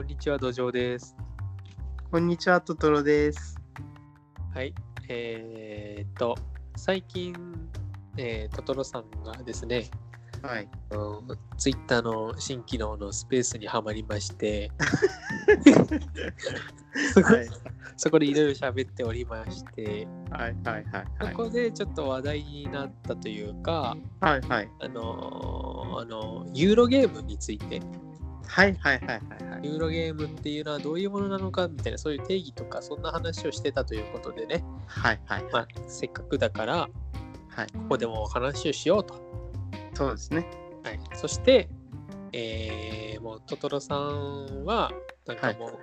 こんにちは、土壌です。こんにちは、トトロです。はい。えーっと、最近、えートトロさんがですね、はい。ツイッターの新機能のスペースにはまりまして、そこはい。そこでいろいろ喋っておりまして、はい。はい。はい。そこでちょっと話題になったというか、はい。はい。あのーあのユーロゲームについて、はい。はい。はい。はい。ユーロゲームっていうのはどういうものなのかみたいな、そういう定義とか、そんな話をしてたということでね、はい。はい。まあ、せっかくだから、はい。ここでもお話をしようと。そうですね。はい、そして、えーもうトトロさんは、なんかもう、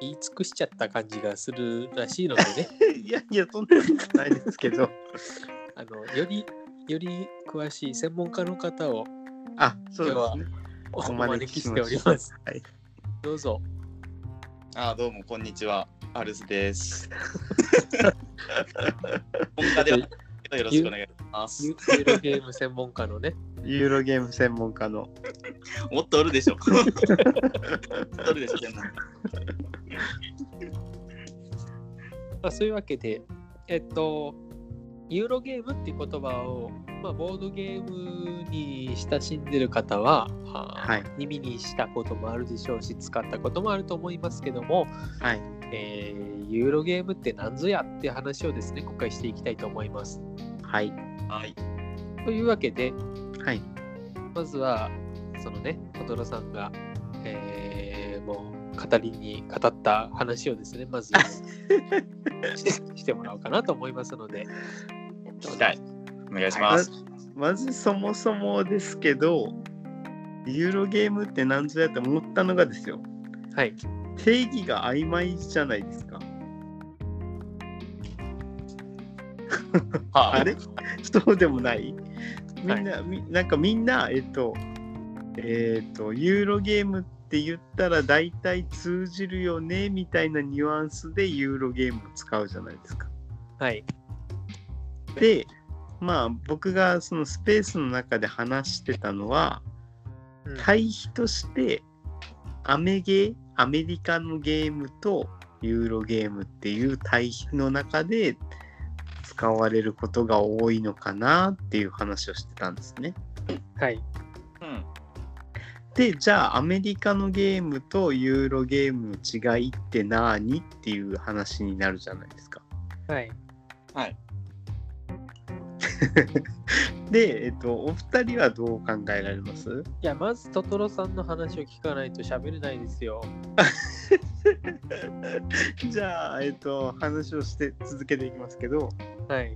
言い尽くしちゃった感じがするらしいのでね、いやいや、そんなことないですけど。あのより、より詳しい専門家の方をあ、そうですね。おお招招きしております。はい。どうぞ。あどうもこんにちは。アルスです。本家ではよろしくお願いしますユ。ユーロゲーム専門家のね、ユーロゲーム専門家の。もっとおるでしょ。もっとおるでしょ、専門まあ、そういうわけで、えっと、ユーロゲームっていう言葉を、まあ、ボードゲームに親しんでる方は、ははい耳にしたこともあるでしょうし、使ったこともあると思いますけども、はい。えーユーロゲームって何ぞやっていう話をですね、今回していきたいと思います。はい。はい。というわけで、はい。まずは、そのね、トトロさんが、えーもう語りに語った話をですね、まず ししてもらおうかなと思いますので、はい。お願いします。まずそもそもですけど、ユーロゲームって何ぞやって思ったのがですよ。はい。定義が曖昧じゃないですか。はあ れ？そうでもない？みんな、みなんかみんな、えっと、えっと、ユーロゲームって言ったら大体通じるよねみたいなニュアンスでユーロゲームを使うじゃないですか。はい。で、まあ僕がそのスペースの中で話してたのは、うん対比としてアメゲー、アメリカのゲームとユーロゲームっていう対比の中で使われることが多いのかなっていう話をしてたんですね。はい。うん。で、じゃあアメリカのゲームとユーロゲームの違いって何っていう話になるじゃないですか。はい。はい。で、えっと、お二人はどう考えられます？いや、まずトトロさんの話を聞かないと喋れないですよ。じゃあ、えっと、話をして続けていきますけど、はい。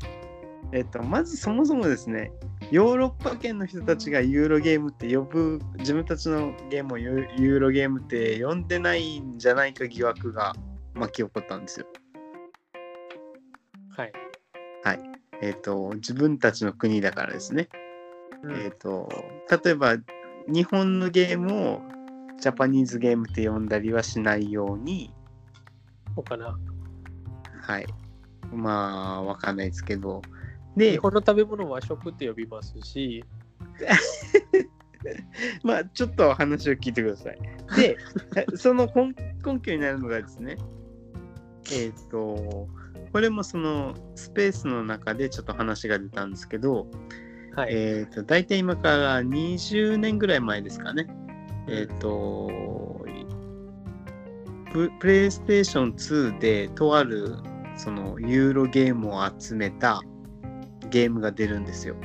えっと、まずそもそもですね、ヨーロッパ圏の人たちがユーロゲームって呼ぶ、自分たちのゲームをユユーロゲームって呼んでないんじゃないか疑惑が巻き起こったんですよ。はい。えっと、自分たちの国だからですね。うんえっと、例えば、日本のゲームをジャパニーズゲームって呼んだりはしないように、そうかな。はい。まあ、わかんないですけど。日で、本の食べ物は和食って呼びますし、まあ、ちょっと話を聞いてください。で、その根根拠になるのがですね、えっ、と、これもそのスペースの中でちょっと話が出たんですけど、はい。えっ、と、大体今から20年ぐらい前ですかね。えっ、と、ププレイステーション2でとあるそのユーロゲームを集めたゲームが出るんですよ。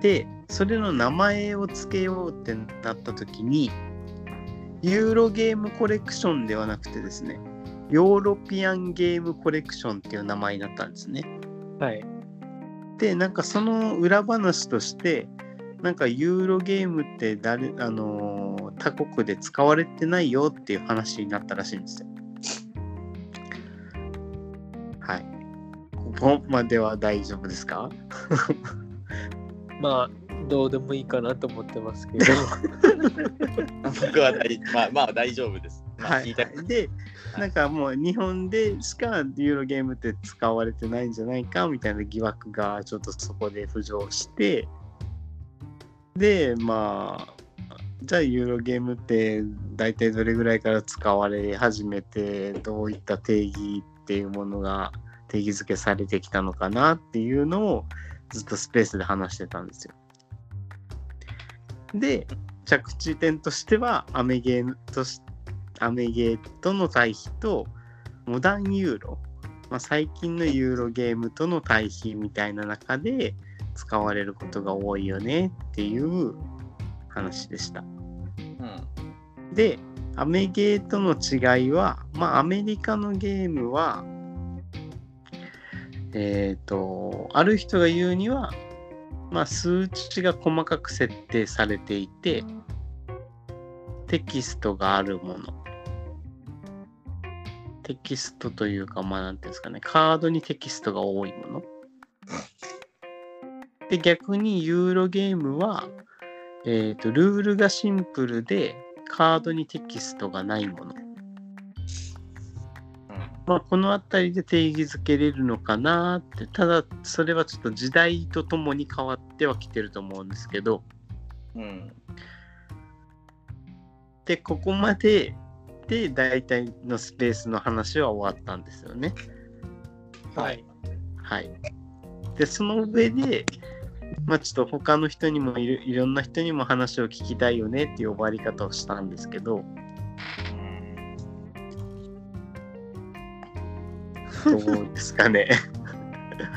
で、それの名前を付けようってなった時に、ユーロゲームコレクションではなくてですね、ヨーロピアンゲームコレクションっていう名前になったんですね。はい。でなんかその裏話としてなんかユーロゲームって誰あのー他国で使われてないよっていう話になったらしいんですよ。はい。ここまでは大丈夫ですか？まあ、どうでもいいかなと思ってますけど、僕は大まあまあ大丈夫です。まあ、はい聞いた。。でなんかもう日本でしかユーロゲームって使われてないんじゃないかみたいな疑惑がちょっとそこで浮上してでまあじゃあユーロゲームって大体どれぐらいから使われ始めてどういった定義っていうものが定義づけされてきたのかなっていうのをずっとスペースで話してたんですよ。で着地点としてはアメゲーとしアメゲーとの対比とモダンユーロ、まあ、最近のユーロゲームとの対比みたいな中で使われることが多いよねっていう話でした。うん。で、アメゲーとの違いは、まあ、アメリカのゲームは、えっ、と、ある人が言うには、まあ、数値が細かく設定されていて、テキストがあるもの。テキストというか、まあ、なんていうんですかね、カードにテキストが多いもの。で、逆にユーロゲームは、えっ、と、ルールがシンプルで、カードにテキストがないもの。まあ、この辺りで定義づけれるのかなって、ただ、それはちょっと時代とともに変わってはきてると思うんですけど、うん。で、ここまでで大体のスペースの話は終わったんですよね。はい。はい。で、その上で、まあちょっと他の人にもいるいろんな人にも話を聞きたいよねっていう終わり方をしたんですけど、どうですかね。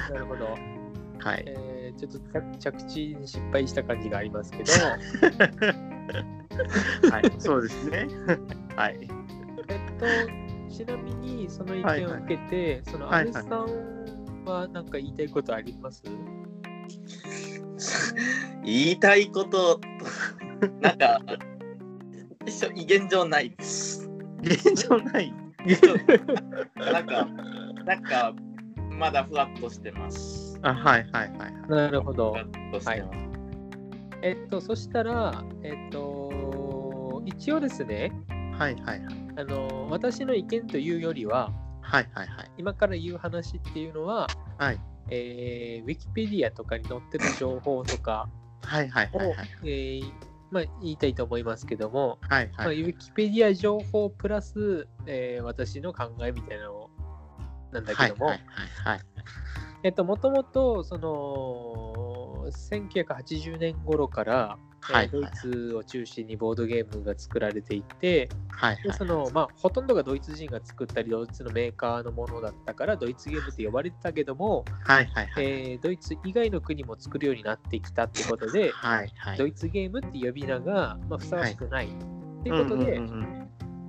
なるほど。はい。えー、ちょっと着着地に失敗した感じがありますけど、はい、そうですね。はい。えっと、ちなみにその意見を受けて、そのはい安倍さんは何か言いたいことあります、言いたいこと、なんか、一緒現状ないです。現状ない。なんか、なんか、まだふわっとしてます。あ、はいはいはいはい。なるほどふわ。っとしてます。えっと、そしたら、えっと、一応ですね、はいはいはい。あの私の意見というよりは、はいはいはい。今から言う話っていうのは、はいえー、ウィキペディアとかに載ってる情報とかはいはいを、はいはい。えーまあ、言いたいと思いますけども、はいまあ、はい。ウィキペディア情報プラス、えー私の考えみたいなのなんだけども、はいはいはい。えっと、もともと、その、1980年頃から、えーはいドイツを中心にボードゲームが作られていて、はいはい。でそのまあ、ほとんどがドイツ人が作ったり、ドイツのメーカーのものだったから、ドイツゲームって呼ばれてたけども、はいはいはい。えードイツ以外の国も作るようになってきたってことで、はいはい。ドイツゲームって呼び名が、まあ、ふさわしくない。っていうことで、うんうんうんうん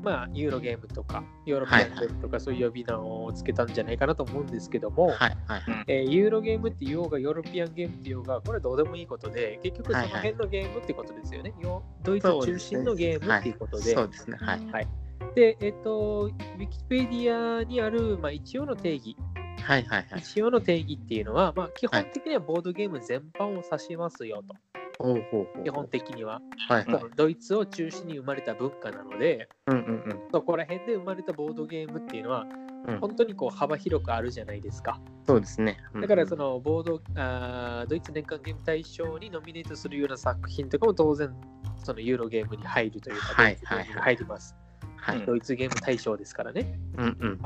まあ、ユーロゲームとか、ヨーロピアンゲームとか、そういう呼び名をつけたんじゃないかなと思うんですけども、はい。はい。はい。えーユーロゲームって言おうが、ヨーロピアンゲームって言おうが、これはどうでもいいことで、結局そのはいはい。辺のゲームってことですよね。よドイツ中心のゲームっていうことで。そうですね。はい。で、えっ、と、ウィキペディアにある、まあ、一応の定義、はい。はい。はい。一応の定義っていうのは、まあ、基本的にはボードゲーム全般を指しますよと、ほう。基本的には。はいはい。ドイツを中心に生まれた文化なので、うんうんうん。そこら辺で生まれたボードゲームっていうのは、うん本当にこう幅広くあるじゃないですか。そうですね。だからその、のボードあードイツ年間ゲーム大賞にノミネートするような作品とかも当然そのユーロゲームに入るというか、はいドイツゲームに入ります。はい。ドイツゲーム大賞ですからね。うんうん。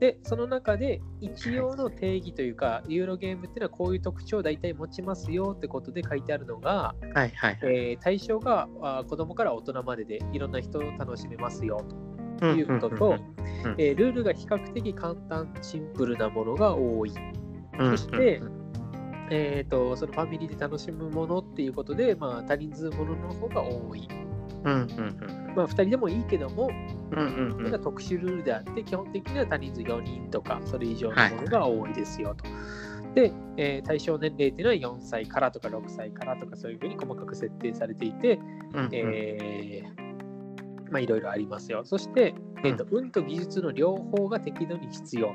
で、その中で一応の定義というか、ユーロゲームっていうのはこういう特徴を大体持ちますよってことで書いてあるのが、はいはいはい。えー対象があー子供から大人まででいろんな人を楽しめますよということと、えールールが比較的簡単、シンプルなものが多い。そして、えー、とそのファミリーで楽しむものっていうことで、まあ、多人数ものの方が多い。うんうんうんまあ、2人でもいいけども、うんうんうん特殊ルールであって、基本的には多人数4人とか、それ以上のものが多いですよと。で、えー対象年齢っていうのは4歳からとか6歳からとか、そういうふうに細かく設定されていて、うんうんえーまあ、いろいろありますよ。そして、えーと運と技術の両方が適度に必要と。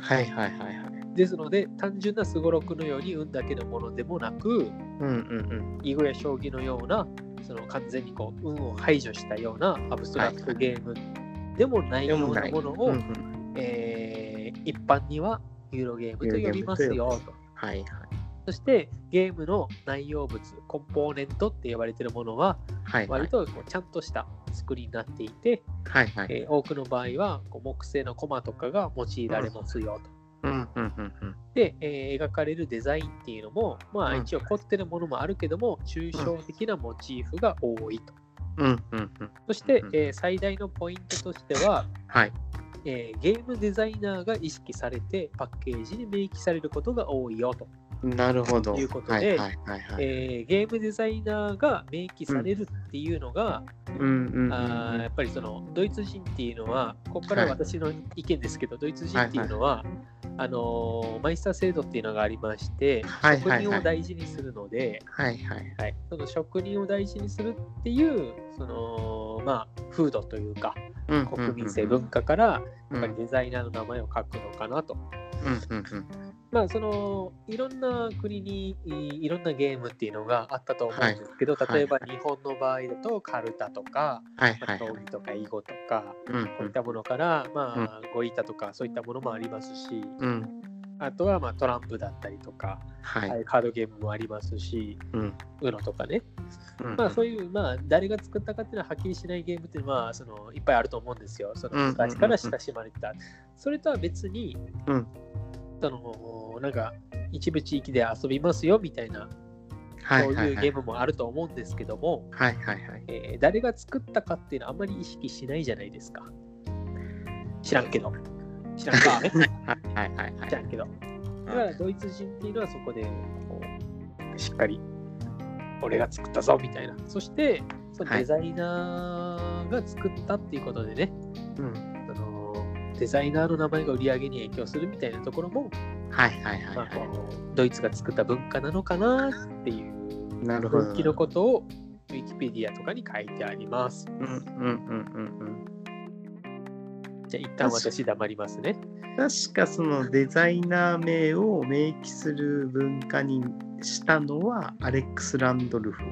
はいはいはいはい。ですので、単純なすごろくのように運だけのものでもなく、うんうん囲碁や将棋のような、その完全にこう運を排除したようなアブストラクトゲームでもないようなものうん。を、うんうんえー一般にはユーロゲームと呼びますよと。はいはい。そしてゲームの内容物、コンポーネントって呼ばれているものは、はいはい割とこうちゃんとした作りになっていて、はいはい。えー多くの場合はこう木製のコマとかが用いられますよと。うん。で、えー描かれるデザインっていうのも、まあうん一応凝ってるものもあるけども、抽象的なモチーフが多いと。そして、うんえー最大のポイントとしては、はい。えーゲームデザイナーが意識されてパッケージに明記されることが多いよと。なるほど。ということでゲームデザイナーが明記されるっていうのが、やっぱりそのドイツ人っていうのは、ここからはい私の意見ですけど、ドイツ人っていうのは、あのーマイスター制度っていうのがありまして、はいはいはい職人を大事にするので、はいはい。はい、その職人を大事にするっていう、そのまあ、風土というか、うん国民性、文化から、やうんっぱりデザイナーの名前を書くのかなと。うんうんうん。まあ、そのいろんな国にいいろんなゲームっていうのがあったと思うんですけど、はい。例えば日本の場合だとカルタとか、はい。はい。とか囲碁とか、うん。こういったものから、まあ、ゴイタとかそういったものもありますし、うん。あとはまあトランプだったりとか、はい。カードゲームもありますし、うん。UNO とかね、うん。まあそういう、まあ誰が作ったかっていうのははっきりしないゲームっていうのは、そのいっぱいあると思うんですよ。その昔から親しまれてた。それとは別に、うんそのなんか一部地域で遊びますよみたいな、そうはいはいはい。いうゲームもあると思うんですけども、はいはいはい。えー誰が作ったかっていうのはあんまり意識しないじゃないですか。知らんけど。知らんけどね。はいはいはいはい知らんけど。だからドイツ人っていうのはそこでこうしっかり俺が作ったぞみたいな。そしてそのはいデザイナーが作ったっていうことでね、うん。デザイナーの名前が売り上げに影響するみたいなところも、はいはいはいドイツが作った文化なのかなっていうなるほどのことをウィキペディアとかに書いてあります。い。うんうんうんうんじゃあ一旦私黙りますね。うん。確かそのデザイナー名を明記する文化にしたのはアレックス・ランドルフ。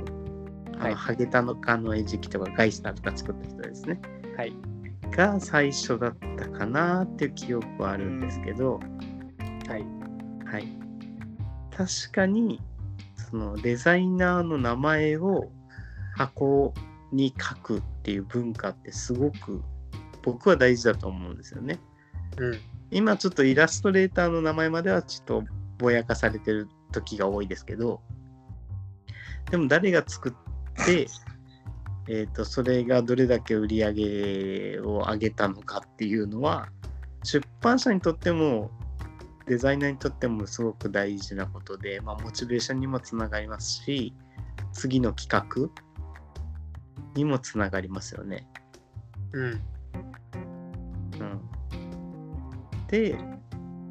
あはいのハゲタノカの餌食とかガイスターとか作った人ですね。はい。が最初だったかなっていう記憶はあるんですけど、はい。はい。確かに、そのデザイナーの名前を箱に書くっていう文化ってすごく僕は大事だと思うんですよね。うん。今ちょっとイラストレーターの名前まではちょっとぼやかされてる時が多いですけど、でも誰が作って、えー、とそれがどれだけ売り上げを上げたのかっていうのは出版社にとってもデザイナーにとってもすごく大事なことで、まあ、モチベーションにもつながりますし次の企画にもつながりますよね。うん。うん、で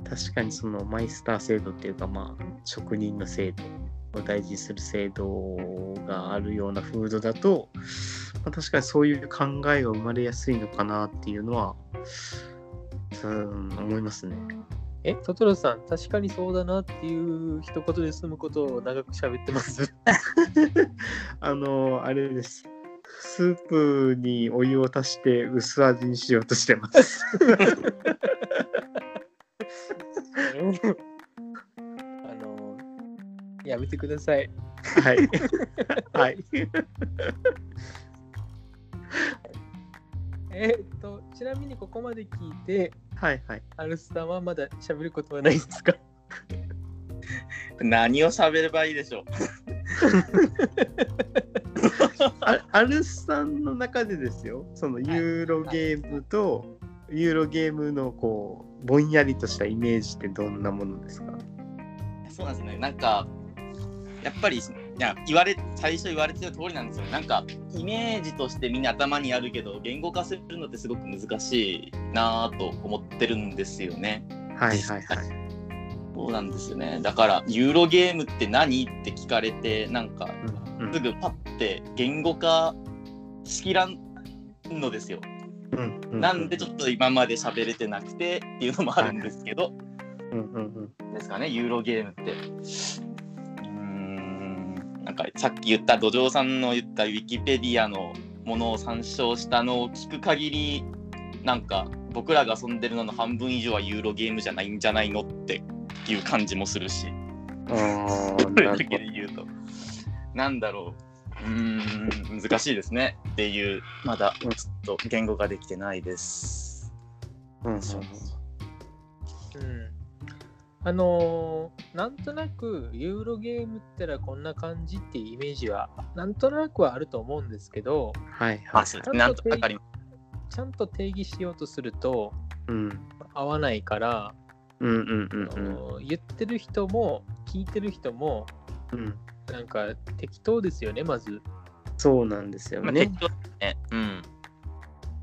確かにそのマイスター制度っていうかまあ職人の制度を大事にする制度があるような風土だと、まあ、確かにそういう考えが生まれやすいのかなっていうのは、うん、思いますね。え、トトロさん、確かにそうだなっていう一言で済むことを長く喋ってます。あのあれです。スープにお湯を足して薄味にしようとしてます。やめてください。はい。はい。えーっと、ちなみにここまで聞いて、はいはい。アルスさんはまだ喋ることはないですか？何を喋ればいいでしょう。あアルスさんの中でですよ、そのユーロゲームと、ユーロゲームのこう、ぼんやりとしたイメージってどんなものですか？そうなんですね。なんか、やっぱり、いや言われ最初言われてた通りなんですよ。なんか、イメージとしてみんな頭にあるけど、言語化するのってすごく難しいなぁと思ってるんですよね。はいはいはい。そうなんですよね。だから、ユーロゲームって何って聞かれて、なんか、うんすぐパッて言語化しきらんのですよ。うんうんなんでちょっと今まで喋れてなくてっていうのもあるんですけど、うんうんうんですかね、ユーロゲームって。なんかさっき言った土壌さんの言ったウィキペディアのものを参照したのを聞く限り、なんか僕らが遊んでるのの半分以上はユーロゲームじゃないんじゃないのっていう感じもするし。ああ、それだけなるほで言うと。なんだろう。うーん、難しいですね。っていう、まだちょっと言語ができてないです。ど。うんうんあのーなんとなくユーロゲームってのはこんな感じっていうイメージはなんとなくはあると思うんですけどはいはいあ、そうですなんとちゃんと定義しようとするとうん合わないから、うんうんうんあのー言ってる人も聞いてる人もうんうん。なんか適当ですよねまずそうなんですよす。まあ、ね適。当ですね。うん。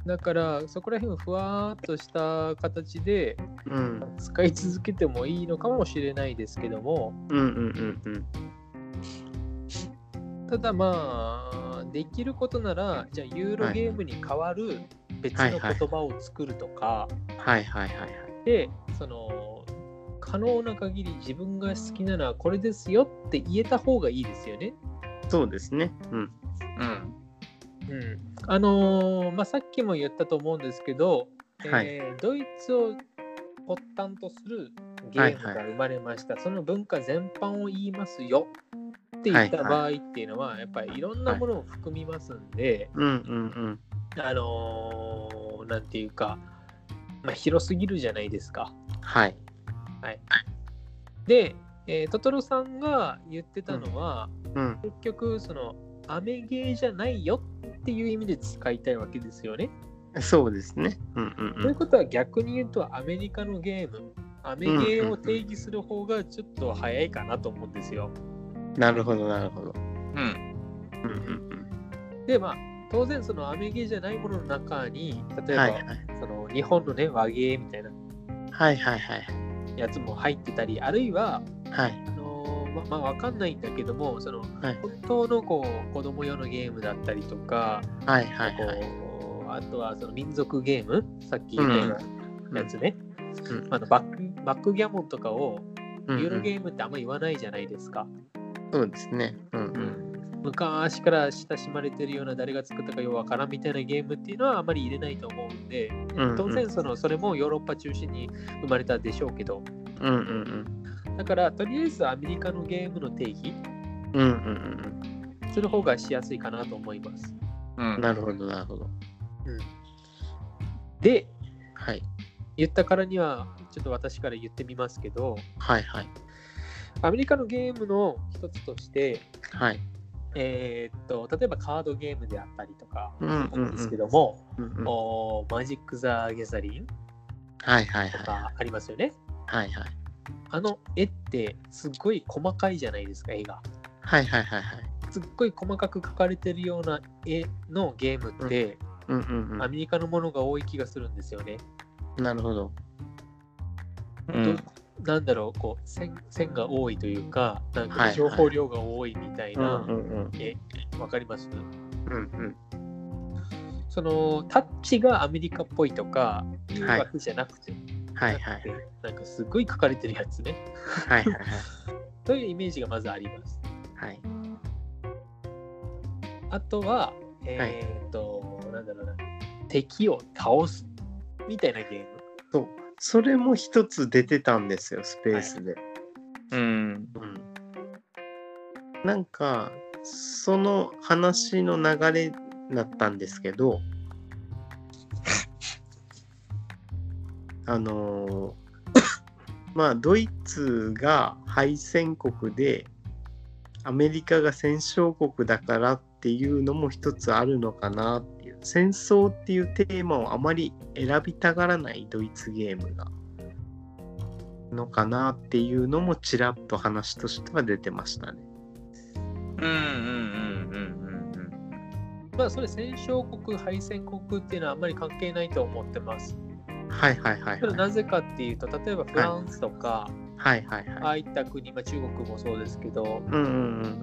だからそこら辺をふわーっとした形でうん使い続けてもいいのかもしれないですけどもうんうんうんうん。ただまあできることならじゃあユーロゲームに代わる別の言葉を作るとか、はいはいはいはい。でその可能な限り自分が好きなのはこれですよって言えた方がいいですよね。そうですね。うん。うん。うん、あのーまあ、さっきも言ったと思うんですけど、はい。えードイツを発端とするゲームが生まれました、その文化全般を言いますよって言った場合っていうのは、やっぱりいろんなものを含みますんで、うんうんあのーなんていうか、まあ、広すぎるじゃないですか。はい。で、えートトロさんが言ってたのは、うん。結局そのアメゲーじゃないよっていう意味で使いたいわけですよね。そうですね。うんうんということは逆に言うとアメリカのゲーム、アメゲーを定義する方がちょっと早いかなと思うんですよ。うん。なるほどなるほど。うん。うんうんで、まあ、当然そのアメゲーじゃないものの中に、うん。例えば、はいはい。その日本のね、和芸みたいなはいはいはい。やつも入ってたり、あるいは、はい。あのーままあ、わかんないんだけども、その、はい。本当のこう子供用のゲームだったりとか、はいはいこはい。うあとはその民族ゲーム、さっき言ったやつね、うん。あのバックバックギャモンとかをうんうん。ユーロゲームってあんま言わないじゃないですか。そうですね。うん。うん。昔から親しまれてるような誰が作ったかようわからんみたいなゲームっていうのはあまり入れないと思うんで、うんうん。当然そのそれもヨーロッパ中心に生まれたでしょうけど、うんうんだからとりあえずアメリカのゲームの定義うん。うんうんする方がしやすいかなと思います。うんうん。なるほどなるほど。で、はい。言ったからにはちょっと私から言ってみますけど、はいはい。アメリカのゲームの一つとして、はい。えーっと例えばカードゲームであったりとかうんうんうんなんですけども、うんうんおマジック・ザ・ギャザリンはいはいとはい。かありますよね。はいはい。あの絵ってすっごい細かいじゃないですか、絵が。はいはいはいはい。すっごい細かく描かれてるような絵のゲームって、うんうんアメリカのものが多い気がするんですよね。うん。なるほど。うんなんだろう、こう線線が多いというか、なんか情報量が多いみたいうんなうんうん。絵、わかります？うんうん。そのタッチがアメリカっぽいとかいうはいわけじゃなくて、はいはい。なんかすごい書かれてるやつね。はいはいはい。というイメージがまずあります。はい。あとは、えっ、と、なんだろうな、敵を倒すみたいなゲーム。そう。それも一つ出てたんですよ、スペースで。うん。うん。なんか、その話の流れだったんですけど、あのーまあ、ドイツが敗戦国で、アメリカが戦勝国だからっていうのも一つあるのかなっていう。戦争っていうテーマをあまり選びたがらないドイツゲームが。のかなっていうのもちらっと話としては出てましたね。うんうんうんうんうんまあ、それ戦勝国、敗戦国っていうのはあんまり関係ないと思ってます。はいはいはいはい。なぜかっていうと、例えばフランスとか、はいはいあはい。あいった国、まあ、中国もそうですけど、うんうんうんう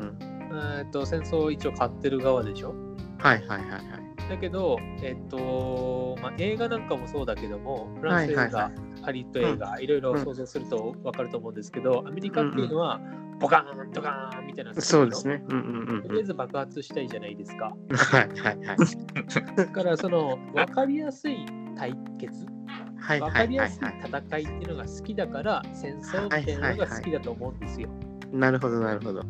ん。えーと戦争を一応買ってる側でしょ？はいはいはいはい。だけど、えっとまあ、映画なんかもそうだけども、フランス映画、はいはいハリウッド映画、いろいろ想像すると分かると思うんですけど、アメリカっていうのは、ボカーン、ドカーンみたいな、そうです。ね。うんうんうんうん。とりあえず爆発したいじゃないですか。はいはいはい。だから、その分かりやすい対決、はい分かりやすいはい。戦いっていうのが好きだから、戦争っていうのが好きだと思うんですよ。なるほどなるほど。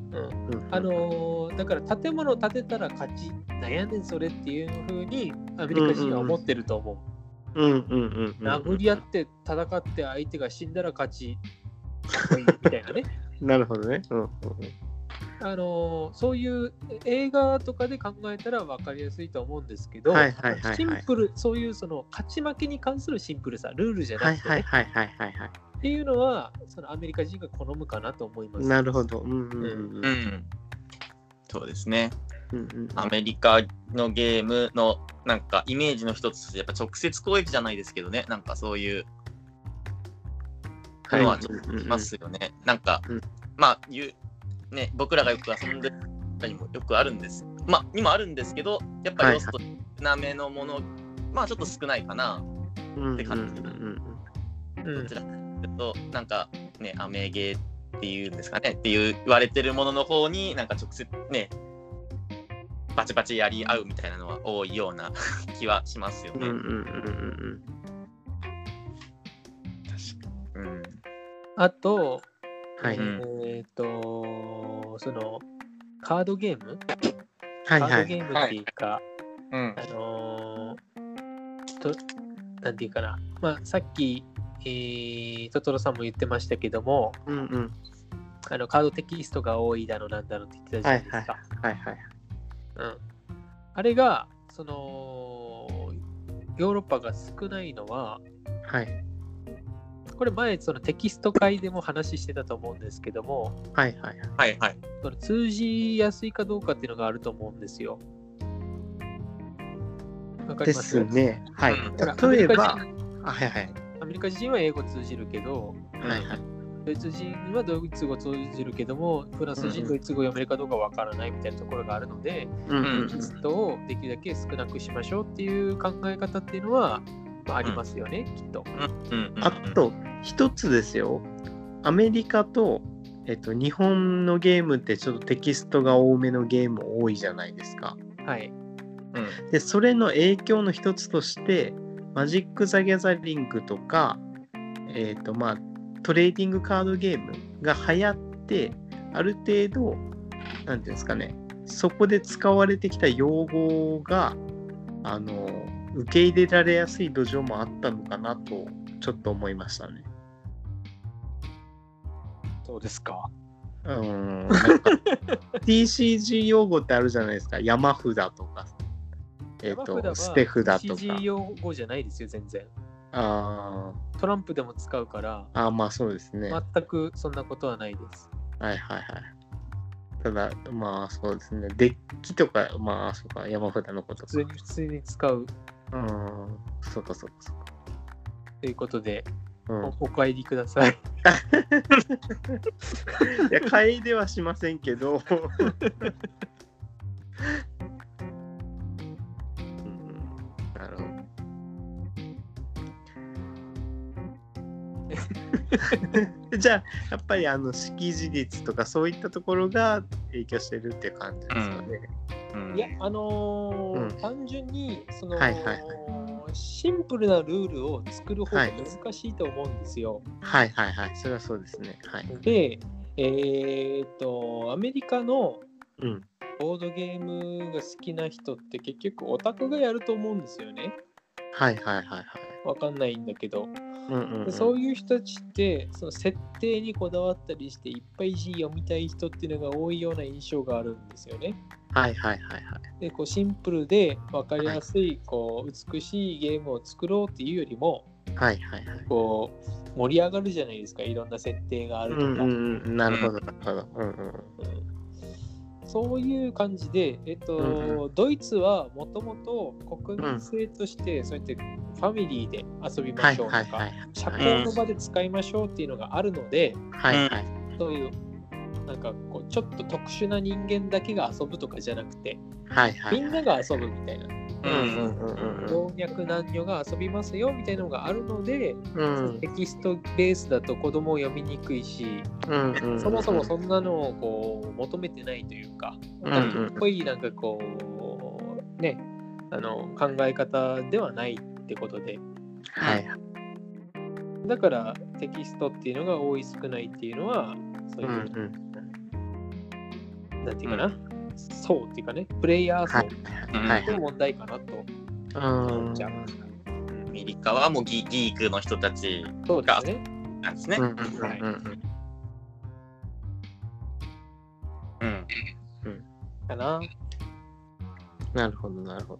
あのーだから建物建てたら勝ちなんやねんそれっていうふうにアメリカ人は思ってると思う。うんうんうんうん。殴り合って戦って相手が死んだら勝ちみたいなね。なるほどね。うんうんあのーそういう映画とかで考えたら分かりやすいと思うんですけど、はいはいはいはいシンプル、そういうその勝ち負けに関するシンプルさ、ルールじゃはないくて、ねはいはいはいはいはい。っていうのはそのアメリカ人が好むかなと思います。なるほど。うんうんうんううんん。そうですね。うんうん。アメリカのゲームのなんかイメージの一つとしてやっぱ直接攻撃じゃないですけどね、なんかそういうのはちょっといますよね。なんか、うんまあ言う、ね、僕らがよく遊んでたりもよくあるんです。まあ、にもあるんですけど、やっぱりロストなめのもの、まあちょっと少ないかな。うんって感じどちらかとなんかね、アメゲーっていうんですかね、っていう言われてるものの方に、なんか直接ね、バチバチやり合うみたいなのは多いような 気はしますよね。うんうんうんうんうん。あと、うん。はい。うんえっ、と、そのカードゲーム、はいはい。カードゲームっていうか、うん。あのーと、なんていうかな、まあ、さっき、えートトロさんも言ってましたけども、うんうん。あのカードテキストが多いだのなんだのって言ってたじゃははいないいですか。はいはい。うん、あれが、その、ヨーロッパが少ないのは、はいこれ前、そのテキスト会でも話してたと思うんですけども、はいはい。はいはい。その通じやすいかどうかっていうのがあると思うんですよ。わかりでます？すね。はい。例えば、アメリあはいはい。カ人アメリカ人は英語通じるけど、はいはい。ドイツ人はドイツ語通じるけども、フランス人ドイツ語読めるかどうかわからないみたいなところがあるので、うんうんテキストをできるだけ少なくしましょうっていう考え方っていうのは、まあ、ありますよね、きっと。あと、一つですよ。アメリカと、えっと、日本のゲームってちょっとテキストが多めのゲーム多いじゃないですか。はい。うんで、それの影響の一つとして、マジック・ザ・ギャザリングとか、えっ、と、まあ、トレーディングカードゲームが流行って、ある程度、なんていうんですかね、そこで使われてきた用語が、あの、受け入れられやすい土壌もあったのかなと、ちょっと思いましたね。そうですか？うーん。なんか TCG 用語ってあるじゃないですか。山札とか、えっ、と、捨て札とか。CG 用語じゃないですよ、全然。あトランプでも使うから、ーあー、まあそうですね。全くそんなことはないです。はいはいはい。ただ、まあそうですね。デッキとか、まあそうか、山札のことか。普通に普通に使ううん、そうかそうかそうか。ということで、うん、おお帰りください。いや、買いではしませんけど。うんなるほど。じゃあ、やっぱりあの識字率とかそういったところが影響してるっていう感じですかね。うんいや、あのーうん単純にその、はいはいはいシンプルなルールを作る方が難しいと思うんですよ。はいはいはい。それはそうですね。はい。で、えーっと、アメリカのうん。ボードゲームが好きな人って結局オタクがやると思うんですよね。はいはいはいはい。わかんないんだけど。うんうん、うん。でそういう人たちってその設定にこだわったりしていっぱい字読みたい人っていうのが多いような印象があるんですよね。はいはいはいはい。でこうシンプルで分かりやすい、こう美しいゲームを作ろうっていうよりもはいはいはい。こう盛り上がるじゃないですかいろんな設定があるとか、うんうんうん。なるほどなるほど。うんうん。うんそういう感じで、えっとうんドイツはもともと国民性としてそうやってファミリーで遊びはいましょうとか。社交の場で使いましょうっていうのがあるので、はいはい。そういうなんかこうちょっと特殊な人間だけが遊ぶとかじゃなくて、はいはい。みんなが遊ぶみたいな、老若男女が遊びますよみたいなのがあるので、うん。テキストベースだと子供を読みにくいし、うんうんうん。そもそもそんなのをこう求めてないというか、かかっこいいなんかこうねあの考え方ではないってことで。はいだからテキストっていうのが多い少ないっていうのはそううんいうう、んなんていうかな、層っていうかね、プレイヤー層の問題かなとうん思っちゃう。アメリカはもうギギークの人たちそうですね。なんですね。うんうんうんうんうん。かな。なるほどなるほど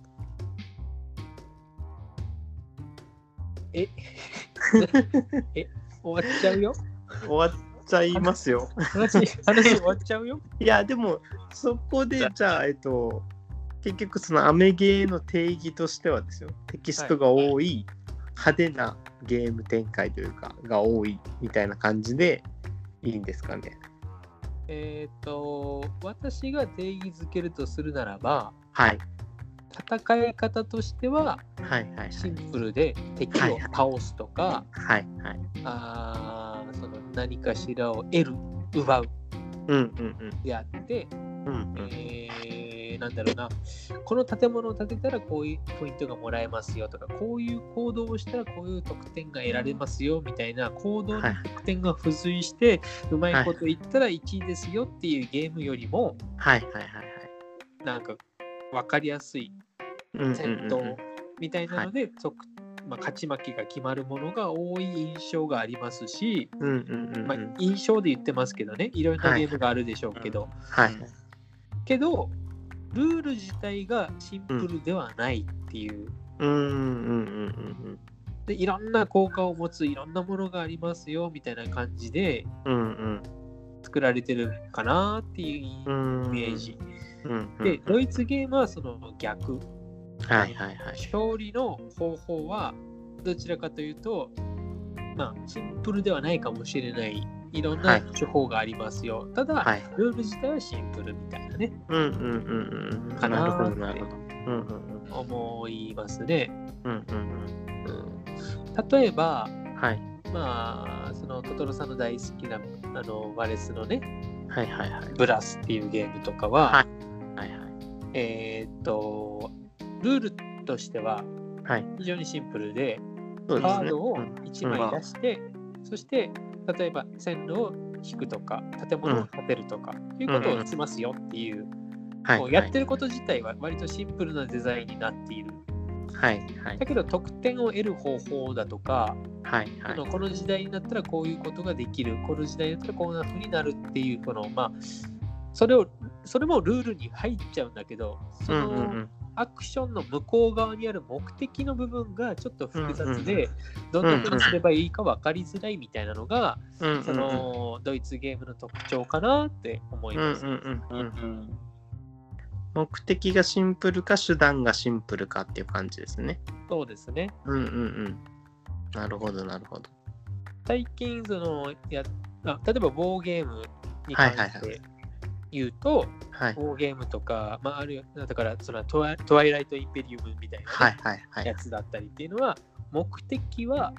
え？え？終わっちゃうよ。終わっちゃいますよ。話、話終わっちゃうよ？いやでもそこでじゃあ。えっと結局そのアメゲーの定義としてはですよ。テキストが多い派手なゲーム展開というかが多いみたいな感じでいいんですかね。えっ、と、私が定義づけるとするならば、はい戦い方としてはシンプルで敵を倒すとか、はいはい。あーその何かしらを得る、奪う。であって、うんえーなんだろうな、この建物を建てたらこういうポイントがもらえますよとか、こういう行動をしたらこういう得点が得られますよみたいな行動のはい得点が付随して、うまいこと言ったら1位ですよっていうゲームよりも、はいはいはいはい。なんか分かりやすい戦闘みたいなので、即まあ、勝ち負けが決まるものが多い印象がありますし、まあ、印象で言ってますけどね、いろんなゲームがあるでしょうけど、はいけど、ルール自体がシンプルではないっていう、でいろんな効果を持ついろんんなものがありますよみたいな感じで作られてるかなっていうイうんメージ。うんうんで、ドイツゲームはその逆。はいはいはい。勝利の方法はどちらかというと、まあ、シンプルではないかもしれない。いろんはない手法がありますよ。ただ、はい。ルール自体はシンプルみたいなね、うんうんうんうん。かななるほどーってなるほどうんうん思いますね。うんうんうんうん、例えば、はい。まあ、そのトトロさんの大好きなあのワレスのね、はいはいはい。ブラスっていうゲームとかは、はいはいはい。えーっと、ルールとしてははい。非常にシンプルで、カードをうん1枚出して、そして例えば線路を引くとか、建物を建てるとか、いうことをしますよっていう、はいもうやってること自体は割とシンプルなデザインになっている。はいはい。だけど得点を得る方法だとか、はいはい。あのこの時代になったらこういうことができる、この時代になったらこんな風になるっていう、このまあ、それを、それもルールに入っちゃうんだけど、そのんアクションの向こう側にある目的の部分がちょっと複雑うんで、どんな風にすればいいか分かりづらいみたいなのが、そのドイツゲームの特徴かなって思います。目的がシンプルか手段がシンプルかっていう感じですね。そうですね。うんうんうん。なるほどなるほど。最近そのやあ、例えばウォーゲームに関はいはいはして言うと、はい。ウォーゲームとか、まあ、あるいはだからそのトワトワイライト・インペリウムみたいなやつだったりっていうのは、目的は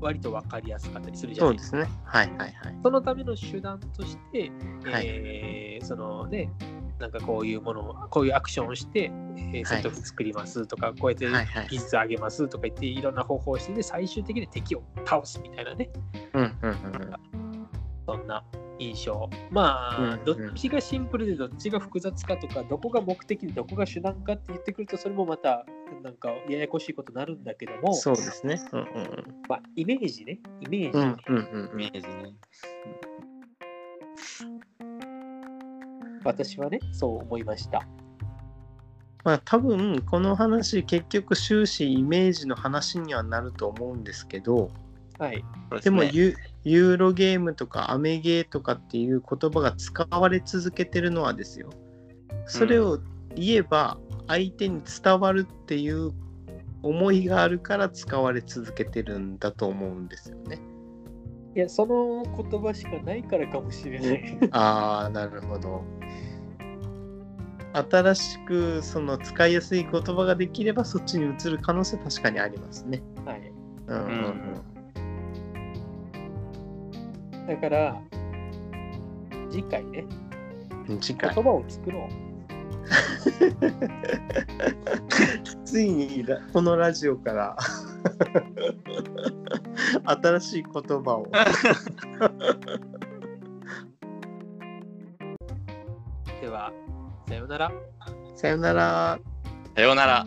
割と分かりやすかったりするじゃそない？でか。うですすね。はいはいはい。そのための手段として、はい。えーそのね、なんかこういうものを、こういうアクションをして、えー戦闘機作りますとか、こうやってはいはい。技術上げますとか言って、いろんな方法をして、で最終的に敵を倒すみたいなね、うんうんうんうん。そんな印象。まあ、うんどっちがシンプルでどっちが複雑かとか、どこが目的でどこが手段かって言ってくると、それもまた、なんかややこしいことになるんだけども、そうですねうんうんまあ、イメージね、イメージ、うんうんうんうんイメージね。私はね、そう思いました。まあ多分この話結局終始イメージの話にはなると思うんですけどはい。でもねユユーロゲームとかアメゲーとかっていう言葉が使われ続けてるのはですよそれを言えば相手に伝わるっていう思いがあるから使われ続けてるんだと思うんですよね。いや、その言葉しかないからかもしれない。ああなるほど。新しくその使いやすい言葉ができればそっちに移る可能性は確かにありますね。はい。うんうんだから、次回ね、うん、次回言葉を作ろう。ついにラこのラジオから新しい言葉を では、さようなら。さよなら。さようなら。